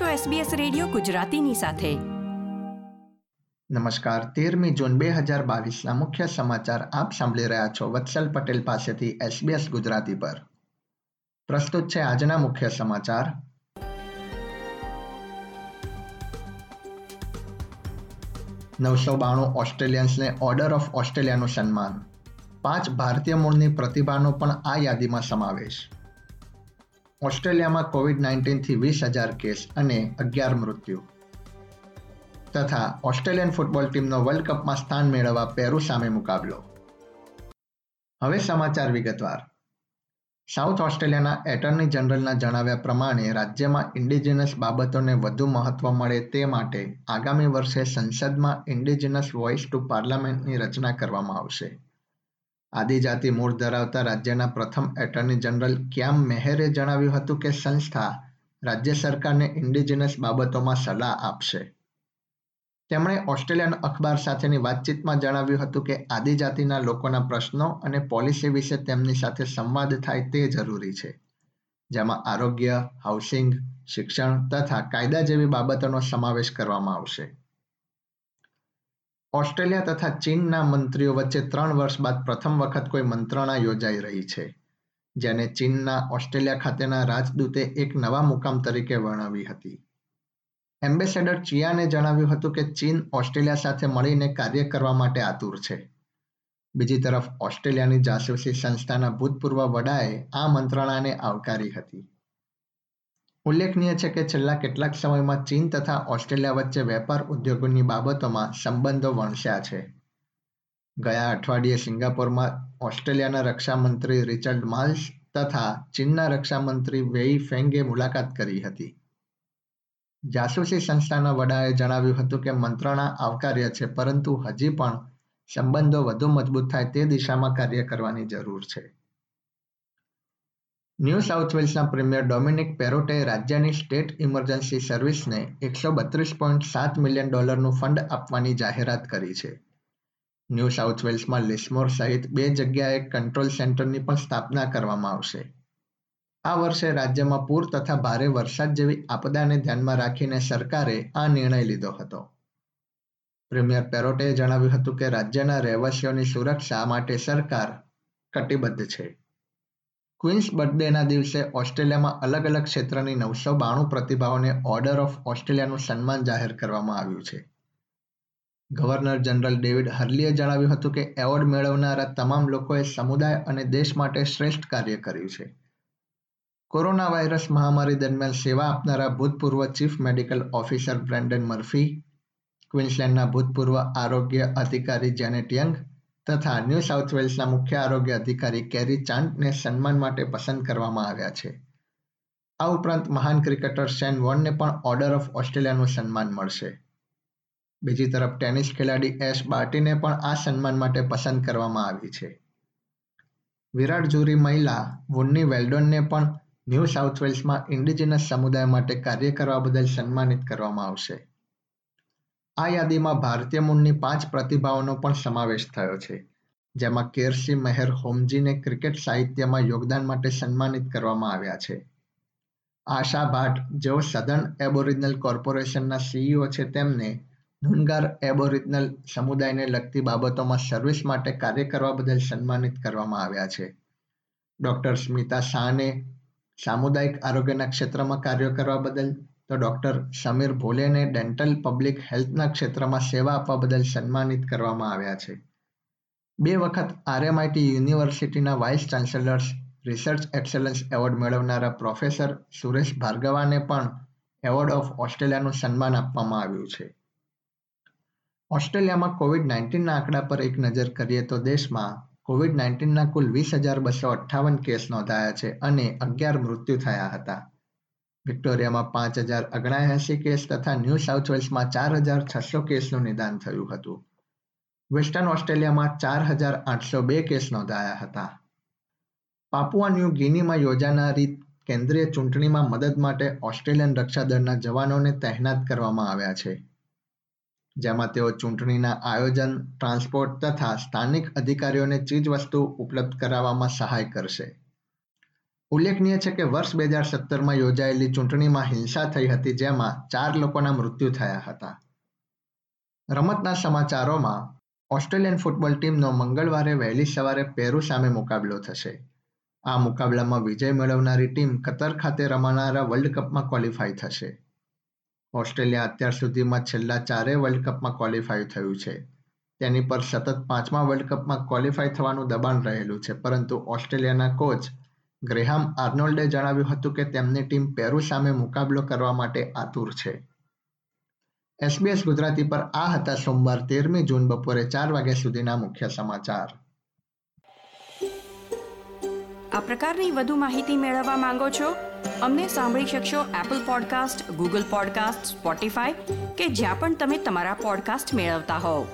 છો SBS radio ગુજરાતીની સાથે. નમસ્કાર, તેરમી જૂન બે હજાર બાવીસના મુખ્ય સમાચાર આપ સાંભળી રહ્યા છો વત્સલ પટેલ પાસેથી SBS ગુજરાતી પર. પ્રસ્તુત છે આજના મુખ્ય સમાચાર. નવસો બાણું ઓસ્ટ્રેલિયન્સને ઓર્ડર ઓફ ઓસ્ટ્રેલિયાનું સન્માન. પાંચ ભારતીય મૂળની પ્રતિભાનો પણ આ યાદીમાં સમાવેશ. ઓસ્ટ્રેલિયામાં કોવિડ નાઇન્ટીનથી વીસ હજાર કેસ અને અગિયાર મૃત્યુ. તથા ઓસ્ટ્રેલિયન ફૂટબોલ ટીમનો વર્લ્ડ કપમાં સ્થાન મેળવવા પેરુ સામે મુકાબલો. હવે સમાચાર વિગતવાર. સાઉથ ઓસ્ટ્રેલિયાના એટર્ની જનરલના જણાવ્યા પ્રમાણે રાજ્યમાં ઇન્ડિજિનસ બાબતોને વધુ મહત્વ મળે તે માટે આગામી વર્ષે સંસદમાં ઇન્ડિજિનસ વોઇસ ટુ પાર્લામેન્ટની રચના કરવામાં આવશે. આદિજાતિ મૂળ ધરાવતા રાજ્યના પ્રથમ એટર્ની જનરલ ક્યામ મેહરે જણાવ્યું હતું કે સંસ્થા રાજ્ય સરકારને ઇન્ડિજિનસ બાબતોમાં સલાહ આપશે. તેમણે ઓસ્ટ્રેલિયન અખબાર સાથેની વાતચીતમાં જણાવ્યું હતું કે આદિજાતિના લોકોના પ્રશ્નો અને પોલિસી વિશે તેમની સાથે સંવાદ થાય તે જરૂરી છે, જેમાં આરોગ્ય, હાઉસિંગ, શિક્ષણ તથા કાયદા જેવી બાબતોનો સમાવેશ કરવામાં આવશે. ઓસ્ટ્રેલિયા તથા ચીનના મંત્રીઓ વચ્ચે ત્રણ વર્ષ બાદ પ્રથમ વખત કોઈ મંત્રણા યોજાઈ રહી છે, જેને ચીનના ઓસ્ટ્રેલિયા ખાતેના રાજદૂતે એક નવા મુકામ તરીકે વર્ણવી હતી. એમ્બેસેડર ચિયાને જણાવ્યું હતું કે ચીન ઓસ્ટ્રેલિયા સાથે મળીને કાર્ય કરવા માટે આતુર છે. બીજી તરફ, ઓસ્ટ્રેલિયાની જાસૂસી સંસ્થાના ભૂતપૂર્વ વડાએ આ મંત્રણાને આવકારી હતી. ઉલ્લેખનીય છે કે છેલ્લા કેટલાક સમયમાં ચીન તથા ઓસ્ટ્રેલિયા વચ્ચે વેપાર ઉદ્યોગોની બાબતોમાં સંબંધો વણસ્યા છે. ગયા અઠવાડિયે સિંગાપોરમાં ઓસ્ટ્રેલિયાના રક્ષામંત્રી રિચર્ડ માલ્સ તથા ચીનના રક્ષામંત્રી વેઈ ફેંગે મુલાકાત કરી હતી. જાસૂસી સંસ્થાના વડાએ જણાવ્યું હતું કે મંત્રણા આવકાર્ય છે, પરંતુ હજી પણ સંબંધો વધુ મજબૂત થાય તે દિશામાં કાર્ય કરવાની જરૂર છે. ન્યૂ સાઉથ વેલ્સના પ્રીમિયર ડોમિનિક પેરોટે રાજ્યની સ્ટેટ ઇમરજન્સી સર્વિસને એકસો બત્રીસ પોઈન્ટ સાત મિલિયન ડોલરનું ફંડ આપવાની જાહેરાત કરી છે. ન્યૂ સાઉથ વેલ્સમાં લિસ્મોર સહિત બે જગ્યાએ કંટ્રોલ સેન્ટરની પણ સ્થાપના કરવામાં આવશે. આ વર્ષે રાજ્યમાં પૂર તથા ભારે વરસાદ જેવી આપદાને ધ્યાનમાં રાખીને સરકારે આ નિર્ણય લીધો હતો. પ્રીમિયર પેરોટેએ જણાવ્યું હતું કે રાજ્યના રહેવાસીઓની સુરક્ષા માટે સરકાર કટિબદ્ધ છે. ક્વીન્સ બર્થડેના દિવસે ઓસ્ટ્રેલિયામાં અલગ અલગ ક્ષેત્રની નવસો બાણું પ્રતિભાઓને ઓર્ડર ઓફ ઓસ્ટ્રેલિયાનું સન્માન જાહેર કરવામાં આવ્યું છે. ગવર્નર જનરલ ડેવિડ હર્લીએ જણાવ્યું હતું કે એવોર્ડ મેળવનારા તમામ લોકોએ સમુદાય અને દેશ માટે શ્રેષ્ઠ કાર્ય કર્યું છે. કોરોના વાયરસ મહામારી દરમિયાન સેવા આપનારા ભૂતપૂર્વ chief medical officer Brendan Murphy, ક્વિન્સલેન્ડના ભૂતપૂર્વ આરોગ્ય અધિકારી જેનેટ યંગ તથા ન્યૂ સાઉથ વેલ્સના મુખ્ય આરોગ્ય અધિકારી કેરી ચાંટને સન્માન માટે પસંદ કરવામાં આવ્યા છે. આ ઉપરાંત મહાન ક્રિકેટર શેન વોનને પણ ઓર્ડર ઓફ ઓસ્ટ્રેલિયાનું સન્માન મળશે. બીજી તરફ ટેનિસ ખેલાડી એશ બાર્ટીને પણ આ સન્માન માટે પસંદ કરવામાં આવી છે. વિરાટ જુરી મહિલા વુન્ની વેલ્ડોનને પણ ન્યૂ સાઉથ વેલ્સમાં ઇન્ડિજિનસ સમુદાય માટે કાર્ય કરવા બદલ સન્માનિત કરવામાં આવશે. આ યાદીમાં ભારતીય મૂળની પાંચ પ્રતિભાઓનો પણ સમાવેશ થયો છે, જેમાં કેરસી મહેર હોમજીને ક્રિકેટ સાહિત્યમાં યોગદાન માટે સન્માનિત કરવામાં આવ્યા છે. આશા ભાટ, જેઓ સદર્ન એબોરિજનલ કોર્પોરેશનના સીઈઓ છે, તેમને નુનગાર એબોરિજનલ સમુદાયને લગતી બાબતોમાં સર્વિસ માટે કાર્ય કરવા બદલ સન્માનિત કરવામાં આવ્યા છે. ડોક્ટર સ્મિતા શાહને સામુદાયિક આરોગ્યના ક્ષેત્રમાં કાર્ય કરવા બદલ તો ડોક્ટર સમીર ભોલેને ડેન્ટલ પબ્લિક હેલ્થના ક્ષેત્રમાં સેવા આપવા બદલ સન્માનિત કરવામાં આવ્યા છે. બે વખત આરએમઆઈટી યુનિવર્સિટીના vice chancellor's research excellence award મેળવનારા પ્રોફેસર સુરેશ ભાર્ગવાને પણ એવોર્ડ ઓફ ઓસ્ટ્રેલિયાનું સન્માન આપવામાં આવ્યું છે. ઓસ્ટ્રેલિયામાં કોવિડ નાઇન્ટીનના આંકડા પર એક નજર કરીએ તો દેશમાં કોવિડ નાઇન્ટીનના કુલ વીસ હજાર બસો અઠ્ઠાવન કેસ નોંધાયા છે અને અગિયાર મૃત્યુ થયા હતા. વિક્ટોરિયામાં પાંચ હજાર ઓગણએંસી કેસ તથા ન્યૂ સાઉથ વેલ્સમાં ચાર હજાર છસો કેસનું નિદાન થયું હતું. વેસ્ટર્ન ઓસ્ટ્રેલિયામાં ચાર હજાર આઠસો બે કેસ નોંધાયા હતા. પાપુઆ ન્યૂ ગિનીમાં યોજાનારી કેન્દ્રીય ચૂંટણીમાં મદદ માટે ઓસ્ટ્રેલિયન રક્ષાદળના જવાનોને તહેનાત કરવામાં આવ્યા છે. જેમાં તેઓ ચૂંટણીના આયોજન, ટ્રાન્સપોર્ટ તથા સ્થાનિક અધિકારીઓને ચીજવસ્તુ ઉપલબ્ધ કરાવવામાં સહાય કરશે. ઉલ્લેખનીય છે કે વર્ષ બે હજાર સત્તરમાં યોજાયેલી ચૂંટણીમાં હિંસા થઈ હતી, જેમાં ચાર લોકોના મૃત્યુ થયા હતા. રમતના સમાચારોમાં, ઓસ્ટ્રેલિયન ફૂટબોલ ટીમનો મંગળવારે વહેલી સવારે પેરુ સામે મુકાબલો થશે. આ મુકાબલામાં વિજય મેળવનારી ટીમ કતર ખાતે રમાનારા વર્લ્ડ કપમાં ક્વોલિફાય થશે. ઓસ્ટ્રેલિયા અત્યાર સુધીમાં છેલ્લા ચારેય વર્લ્ડ કપમાં ક્વોલિફાય થયું છે. તેની પર સતત પાંચમા વર્લ્ડ કપમાં ક્વોલિફાય થવાનું દબાણ રહેલું છે, પરંતુ ઓસ્ટ્રેલિયાના કોચ ગ્રેહામ આર્નોલ્ડે જણાવ્યું હતું કે તેમની ટીમ પેરુ સામે મુકાબલો કરવા માટે આતુર છે. એસબીએસ ગુજરાતી પર આ હતા સોમવાર તેરમી જૂન બપોરે ચાર વાગ્યા સુધીના મુખ્ય સમાચાર. આ પ્રકારની વધુ માહિતી મેળવવા માંગો છો? અમને સાંભળી શકશો Apple podcast Google podcast Spotify કે જ્યાં પણ તમે તમારા પોડકાસ્ટ મેળવતા હોવ.